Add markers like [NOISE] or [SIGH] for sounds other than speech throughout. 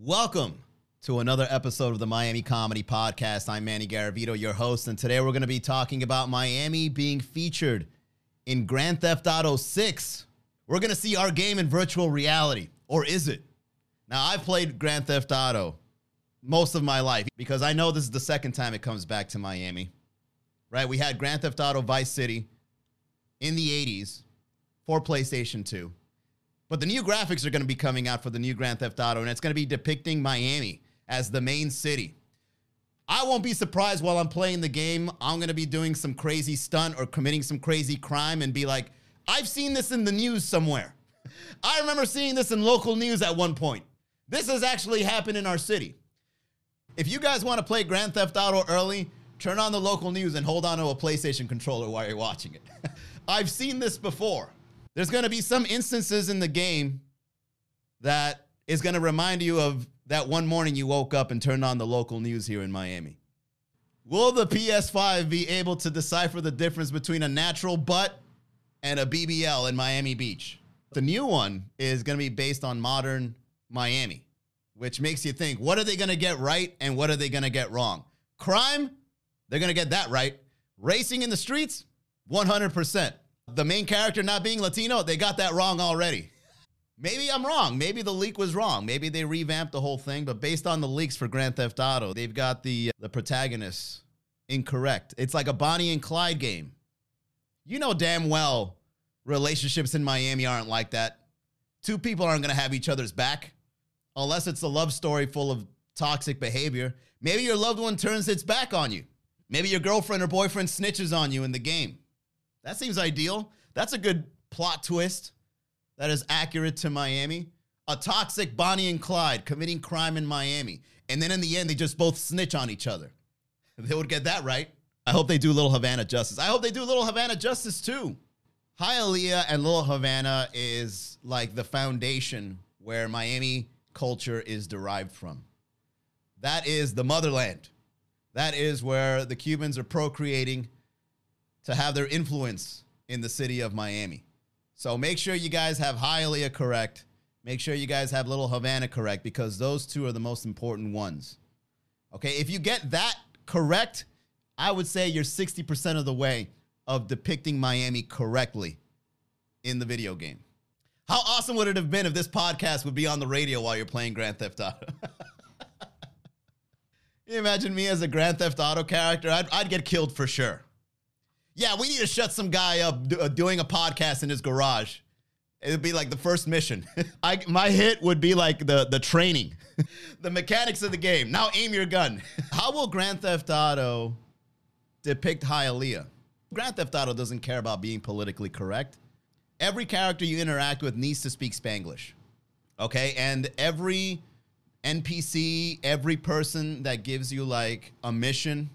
Welcome to another episode of the Miami Comedy Podcast. I'm Manny Garavito, your host, and today we're going to be talking about Miami being featured in Grand Theft Auto 6. We're going to see our game in virtual reality, or is it? Now, I've played Grand Theft Auto most of my life because I know this is the second time it comes back to Miami. Right? We had Grand Theft Auto Vice City in the 80s for PlayStation 2. But the new graphics are going to be coming out for the new Grand Theft Auto, and it's going to be depicting Miami as the main city. I won't be surprised while I'm playing the game. I'm going to be doing some crazy stunt or committing some crazy crime and be like, I've seen this in the news somewhere. [LAUGHS] I remember seeing this in local news at one point. This has actually happened in our city. If you guys want to play Grand Theft Auto early, turn on the local news and hold on to a PlayStation controller while you're watching it. [LAUGHS] I've seen this before. There's going to be some instances in the game that is going to remind you of that one morning you woke up and turned on the local news here in Miami. Will the PS5 be able to decipher the difference between a natural butt and a BBL in Miami Beach? The new one is going to be based on modern Miami, which makes you think what are they going to get right and what are they going to get wrong? Crime, they're going to get that right. Racing in the streets, 100%. The main character not being Latino, they got that wrong already. Maybe I'm wrong. Maybe the leak was wrong. Maybe they revamped the whole thing, but based on the leaks for Grand Theft Auto, they've got the uh, the protagonists incorrect. It's like a Bonnie and Clyde game. You know damn well relationships in Miami aren't like that. Two people aren't to have each other's back unless it's a love story full of toxic behavior. Maybe your loved one turns its back on you. Maybe your girlfriend or boyfriend snitches on you in the game. That seems ideal. That's a good plot twist that is accurate to Miami. A toxic Bonnie and Clyde committing crime in Miami. And then in the end, they just both snitch on each other. [LAUGHS] They would get that right. I hope they do Little Havana justice. I hope they do Little Havana justice too. Hialeah and Little Havana is like the foundation where Miami culture is derived from. That is the motherland. That is where the Cubans are procreating to have their influence in the city of Miami. So make sure you guys have Hialeah correct. Make sure you guys have Little Havana correct because those two are the most important ones. Okay, if you get that correct, I would say you're 60% of the way of depicting Miami correctly in the video game. How awesome would it have been if this podcast would be on the radio while you're playing Grand Theft Auto? [LAUGHS] you imagine me as a Grand Theft Auto character? I'd, I'd get killed for sure. Yeah, we need to shut some guy up do, uh, doing a podcast in his garage. It'd be like the first mission. [LAUGHS] I, my hit would be like the, the training, [LAUGHS] the mechanics of the game. Now aim your gun. [LAUGHS] How will Grand Theft Auto depict Hialeah? Grand Theft Auto doesn't care about being politically correct. Every character you interact with needs to speak Spanglish. Okay? And every NPC, every person that gives you like a mission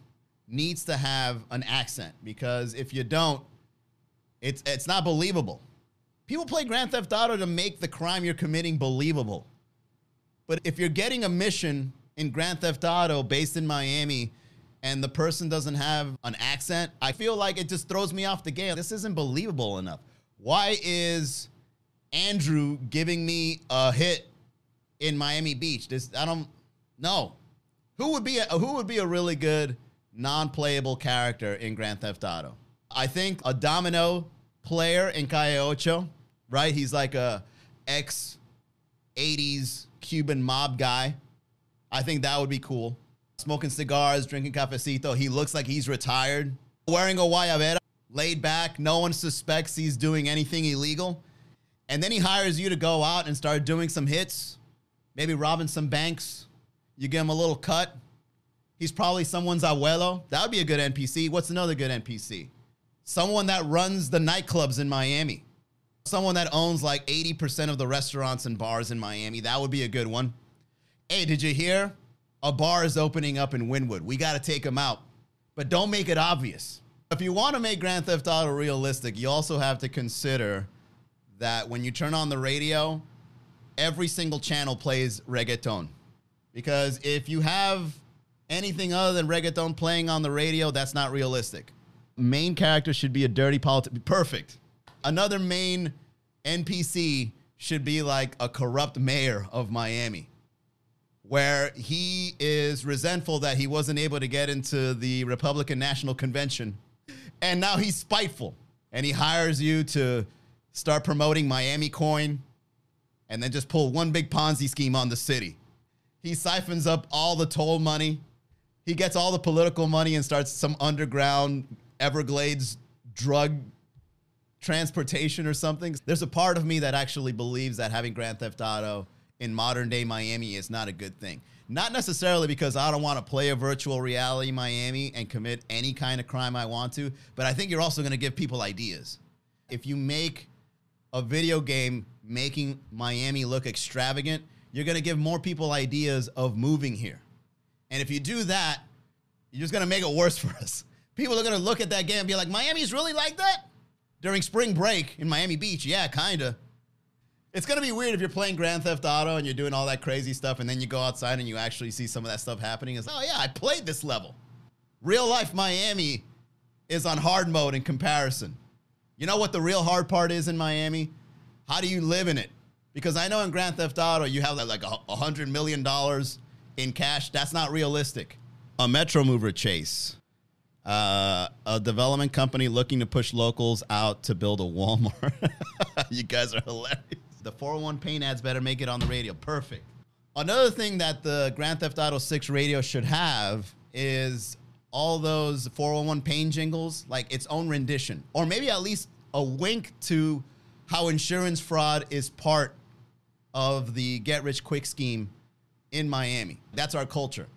needs to have an accent because if you don't, it's it's not believable. People play Grand Theft Auto to make the crime you're committing believable. But if you're getting a mission in Grand Theft Auto based in Miami and the person doesn't have an accent, I feel like it just throws me off the game. This isn't believable enough. Why is Andrew giving me a hit in Miami Beach? This I don't know. Who would be a, who would be a really good non-playable character in Grand Theft Auto? I think a domino player in Calle Ocho, right? He's like a ex 80s Cuban mob guy. I think that would be cool. Smoking cigars, drinking cafecito. He looks like he's retired. Wearing a guayabera, laid back. No one suspects he's doing anything illegal. And then he hires you to go out and start doing some hits, maybe robbing some banks. You give him a little cut. He's probably someone's abuelo. That would be a good NPC. What's another good NPC? Someone that runs the nightclubs in Miami. Someone that owns like 80% of the restaurants and bars in Miami. That would be a good one. Hey, did you hear? A bar is opening up in Wynwood. We got to take them out. But don't make it obvious. If you want to make Grand Theft Auto realistic, you also have to consider that when you turn on the radio, every single channel plays reggaeton. Because if you have anything other than reggaeton playing on the radio, that's not realistic. Main character should be a dirty politician. Perfect. Another main NPC should be like a corrupt mayor of Miami. where he is resentful that he wasn't able to get into the Republican National Convention. And now he's spiteful and he hires you to start promoting Miami Coin and then just pull one big Ponzi scheme on the city. He siphons up all the toll money. He gets all the political money and starts some underground Everglades drug transportation or something. There's a part of me that actually believes that having Grand Theft Auto in modern day Miami is not a good thing. Not necessarily because I don't want to play a virtual reality Miami and commit any kind of crime I want to, but I think you're also going to give people ideas. If you make a video game making Miami look extravagant, you're going to give more people ideas of moving here. And if you do that, you're just going to make it worse [LAUGHS] for us. People are going to look at that game and be like, Miami's really like that? During spring break in Miami Beach, yeah, kind of. It's gonna be weird if you're playing Grand Theft Auto and you're doing all that crazy stuff, and then you go outside and you actually see some of that stuff happening. It's like, oh yeah, I played this level. Real life Miami is on hard mode in comparison. You know what the real hard part is in Miami? How do you live in it? Because I know in Grand Theft Auto you have like a hundred million dollars in cash. That's not realistic. A Metromover chase. Uh, a development company looking to push locals out to build a Walmart. [LAUGHS] you guys are hilarious. The 401 paint ads better make it on the radio. Perfect. Another thing that the Grand Theft Auto 6 radio should have is all those 401 pain jingles, like its own rendition, or maybe at least a wink to how insurance fraud is part of the get rich quick scheme in Miami. That's our culture.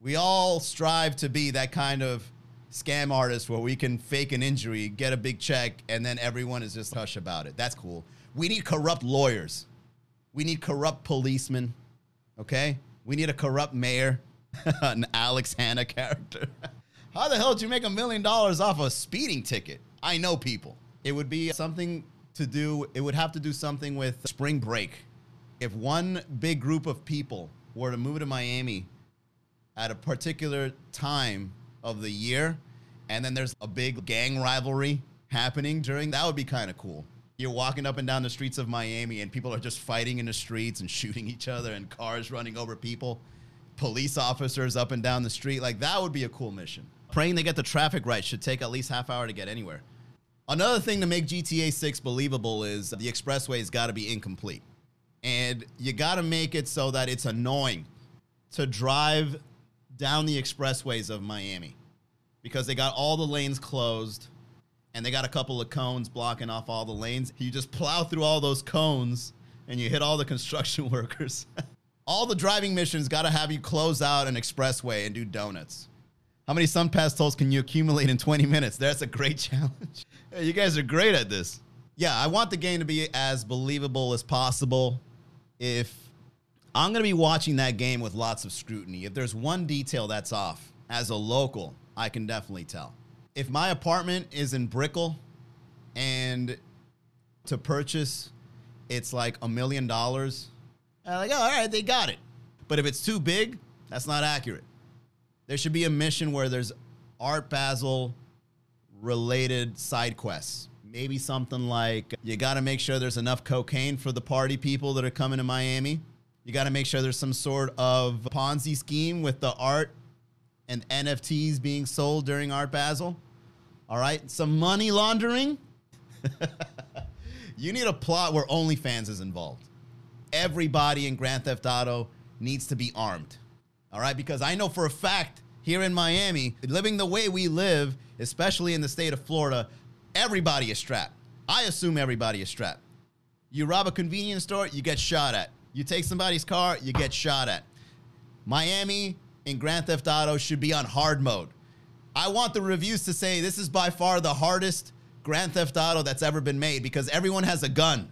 We all strive to be that kind of scam artist where we can fake an injury, get a big check, and then everyone is just hush about it. That's cool. We need corrupt lawyers. We need corrupt policemen. Okay? We need a corrupt mayor, [LAUGHS] an Alex Hanna character. [LAUGHS] How the hell did you make a million dollars off a speeding ticket? I know people. It would be something to do, it would have to do something with spring break. If one big group of people were to move to Miami at a particular time of the year, and then there's a big gang rivalry happening during, that would be kind of cool you're walking up and down the streets of Miami and people are just fighting in the streets and [LAUGHS] shooting each other and cars running over people, police officers up and down the street. Like that would be a cool mission. Praying they get the traffic right should take at least half hour to get anywhere. Another thing to make GTA 6 believable is the expressway's got to be incomplete. And you got to make it so that it's annoying to drive down the expressways of Miami because they got all the lanes closed and they got a couple of cones blocking off all the lanes. You just plow through all those cones and you hit all the [LAUGHS] construction workers. [LAUGHS] all the driving missions got to have you close out an expressway and do donuts. How many SunPass tolls can you accumulate in 20 minutes? That's a great [LAUGHS] challenge. you guys are great at this. Yeah, I want the game to be as believable as possible. If I'm going to be watching that game with lots of scrutiny, if there's one detail that's off, as a local, I can definitely tell if my apartment is in Brickell and to purchase it's like a million dollars, I'm like, oh, all right, they got it. But if it's too big, that's not accurate. There should be a mission where there's Art Basel related side quests. Maybe something like you got to make sure there's enough cocaine for the party people that are coming to Miami. You got to make sure there's some sort of Ponzi scheme with the art and NFTs being sold during Art Basel. All right, some money laundering. [LAUGHS] you need a plot where OnlyFans is involved. Everybody in Grand Theft Auto needs to be armed. All right, because I know for a fact here in Miami, living the way we live, especially in the state of Florida, everybody is strapped. I assume everybody is strapped. You rob a convenience store, you get shot at. You take somebody's car, you get shot at. Miami in Grand Theft Auto should be on hard mode. I want the reviews to say this is by far the hardest Grand Theft Auto that's ever been made because everyone has a gun.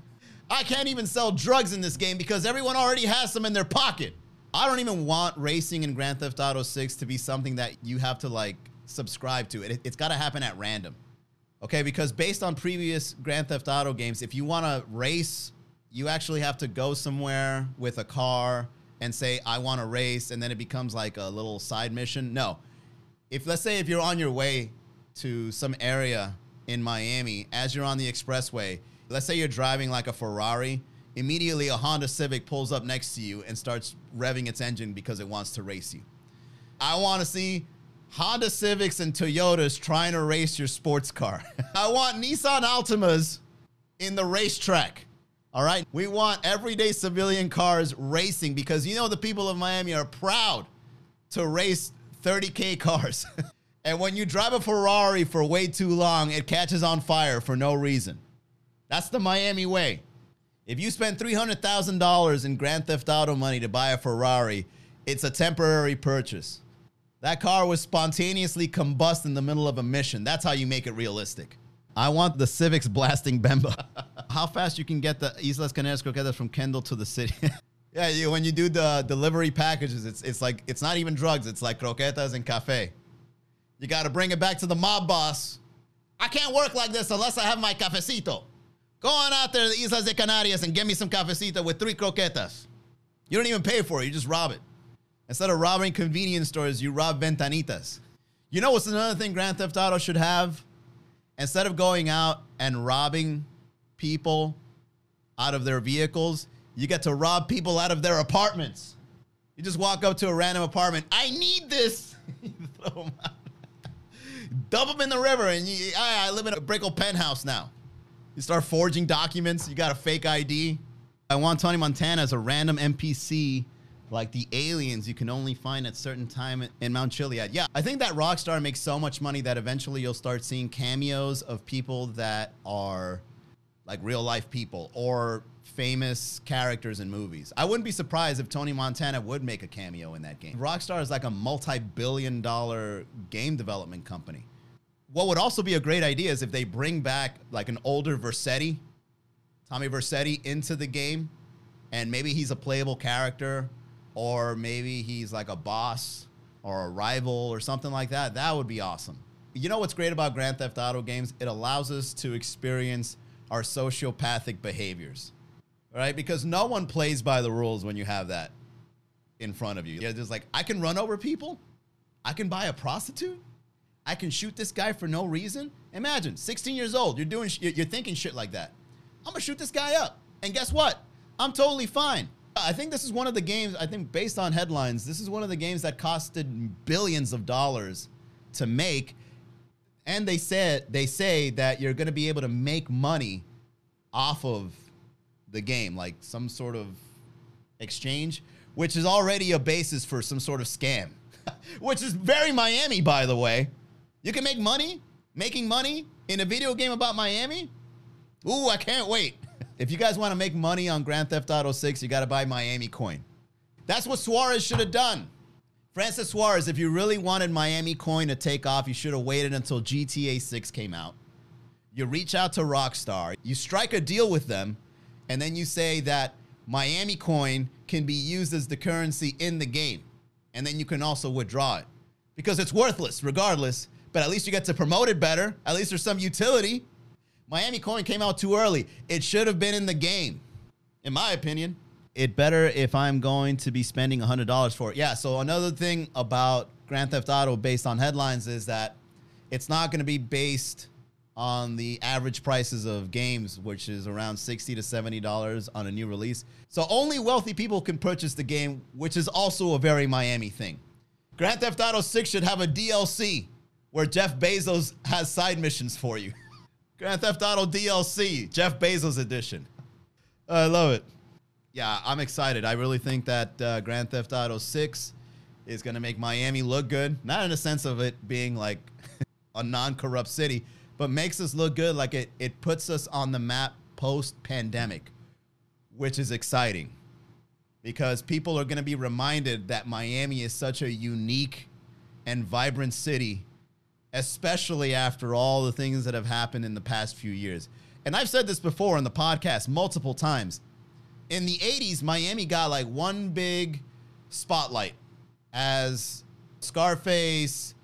I can't even sell drugs in this game because everyone already has some in their pocket. I don't even want racing in Grand Theft Auto 6 to be something that you have to like subscribe to. It, it's got to happen at random. Okay, because based on previous Grand Theft Auto games, if you want to race, you actually have to go somewhere with a car and say, I want to race, and then it becomes like a little side mission. No. If let's say if you're on your way to some area in Miami, as you're on the expressway, let's say you're driving like a Ferrari, immediately a Honda Civic pulls up next to you and starts revving its engine because it wants to race you. I want to see Honda Civics and Toyotas trying to race your sports car. [LAUGHS] I want Nissan Altimas in the racetrack. All right. We want everyday civilian cars racing because you know the people of Miami are proud to race 30K cars. [LAUGHS] and when you drive a Ferrari for way too long, it catches on fire for no reason. That's the Miami way. If you spend $300,000 in Grand Theft Auto money to buy a Ferrari, it's a temporary purchase. That car was spontaneously combust in the middle of a mission. That's how you make it realistic. I want the Civics blasting Bemba. [LAUGHS] how fast you can get the Islas Canarias croquetas from Kendall to the city? [LAUGHS] yeah, you, when you do the delivery packages, it's it's like it's not even drugs. It's like croquetas and cafe. You got to bring it back to the mob boss. I can't work like this unless I have my cafecito. Go on out there to the Islas de Canarias and get me some cafecito with three croquetas. You don't even pay for it, you just rob it. Instead of robbing convenience stores, you rob ventanitas. You know what's another thing Grand Theft Auto should have? Instead of going out and robbing people out of their vehicles, you get to rob people out of their apartments. You just walk up to a random apartment. I need this. [LAUGHS] throw them out. Dump them in the river, and you, I, I live in a Brickell penthouse now. You start forging documents. You got a fake ID. I want Tony Montana as a random NPC, like the aliens you can only find at certain time in Mount Chiliad. Yeah, I think that Rockstar makes so much money that eventually you'll start seeing cameos of people that are like real life people or famous characters in movies. I wouldn't be surprised if Tony Montana would make a cameo in that game. Rockstar is like a multi-billion dollar game development company what would also be a great idea is if they bring back like an older Vercetti, Tommy Vercetti into the game, and maybe he's a playable character, or maybe he's like a boss or a rival or something like that. That would be awesome. You know what's great about Grand Theft Auto games? It allows us to experience our sociopathic behaviors, right? Because no one plays by the rules when you have that in front of you. Yeah, just like I can run over people, I can buy a prostitute I can shoot this guy for no reason. Imagine, 16 years old, you're doing, you're thinking shit like that. I'm gonna shoot this guy up, and guess what? I'm totally fine. I think this is one of the games. I think based on headlines, this is one of the games that costed billions of dollars to make, and they said they say that you're gonna be able to make money off of the game, like some sort of exchange, which is already a basis for some sort of scam, [LAUGHS] which is very Miami, by the way. You can make money making money in a video game about Miami. Ooh, I can't wait. [LAUGHS] If you guys want to make money on Grand Theft Auto 6, you got to buy Miami coin. That's what Suarez should have done. Francis Suarez, if you really wanted Miami coin to take off, you should have waited until GTA 6 came out. You reach out to Rockstar, you strike a deal with them, and then you say that Miami coin can be used as the currency in the game. And then you can also withdraw it because it's worthless regardless but at least you get to promote it better. At least there's some utility. Miami Coin came out too early. It should have been in the game, in my opinion. It better if I'm going to be spending $100 for it. Yeah, so another thing about Grand Theft Auto based on headlines is that it's not going to be based on the average prices of games, which is around 60 to $70 on a new release. So only wealthy people can purchase the game, which is also a very Miami thing. Grand Theft Auto 6 should have a DLC where Jeff Bezos has side missions for you. [LAUGHS] Grand Theft Auto DLC, Jeff Bezos edition. I love it. Yeah, I'm excited. I really think that uh, Grand Theft Auto 6 is going to make Miami look good. Not in the sense of it being like [LAUGHS] a non corrupt city, but makes us look good. Like it, it puts us on the map post pandemic, which is exciting because people are going to be reminded that Miami is such a unique and vibrant city especially after all the things that have happened in the past few years. And I've said this before on the podcast multiple times. In the 80s, Miami got like one big spotlight as Scarface,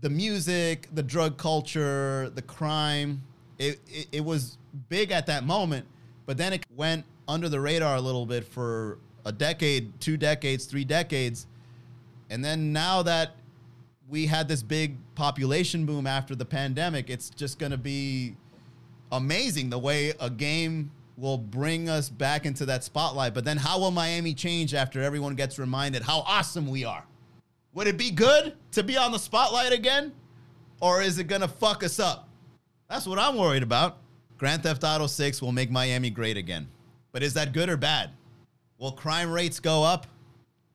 the music, the drug culture, the crime. It, it, it, was big at that moment, but then it went under the radar a little bit for a decade, two decades, three decades. And then now that we had this big population boom after the pandemic, it's just going to be amazing the way a game will bring us back into that spotlight. But then how will Miami change after everyone gets reminded how awesome we are? Would it be good to be on the spotlight again? Or is it gonna fuck us up? That's what I'm worried about. Grand Theft Auto 6 will make Miami great again. But is that good or bad? Will crime rates go up?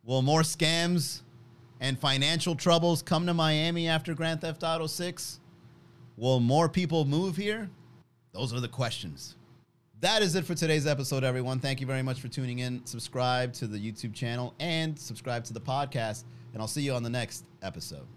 Will more scams and financial troubles come to Miami after Grand Theft Auto 6? Will more people move here? Those are the questions. That is it for today's episode, everyone. Thank you very much for tuning in. Subscribe to the YouTube channel and subscribe to the podcast, and I'll see you on the next episode.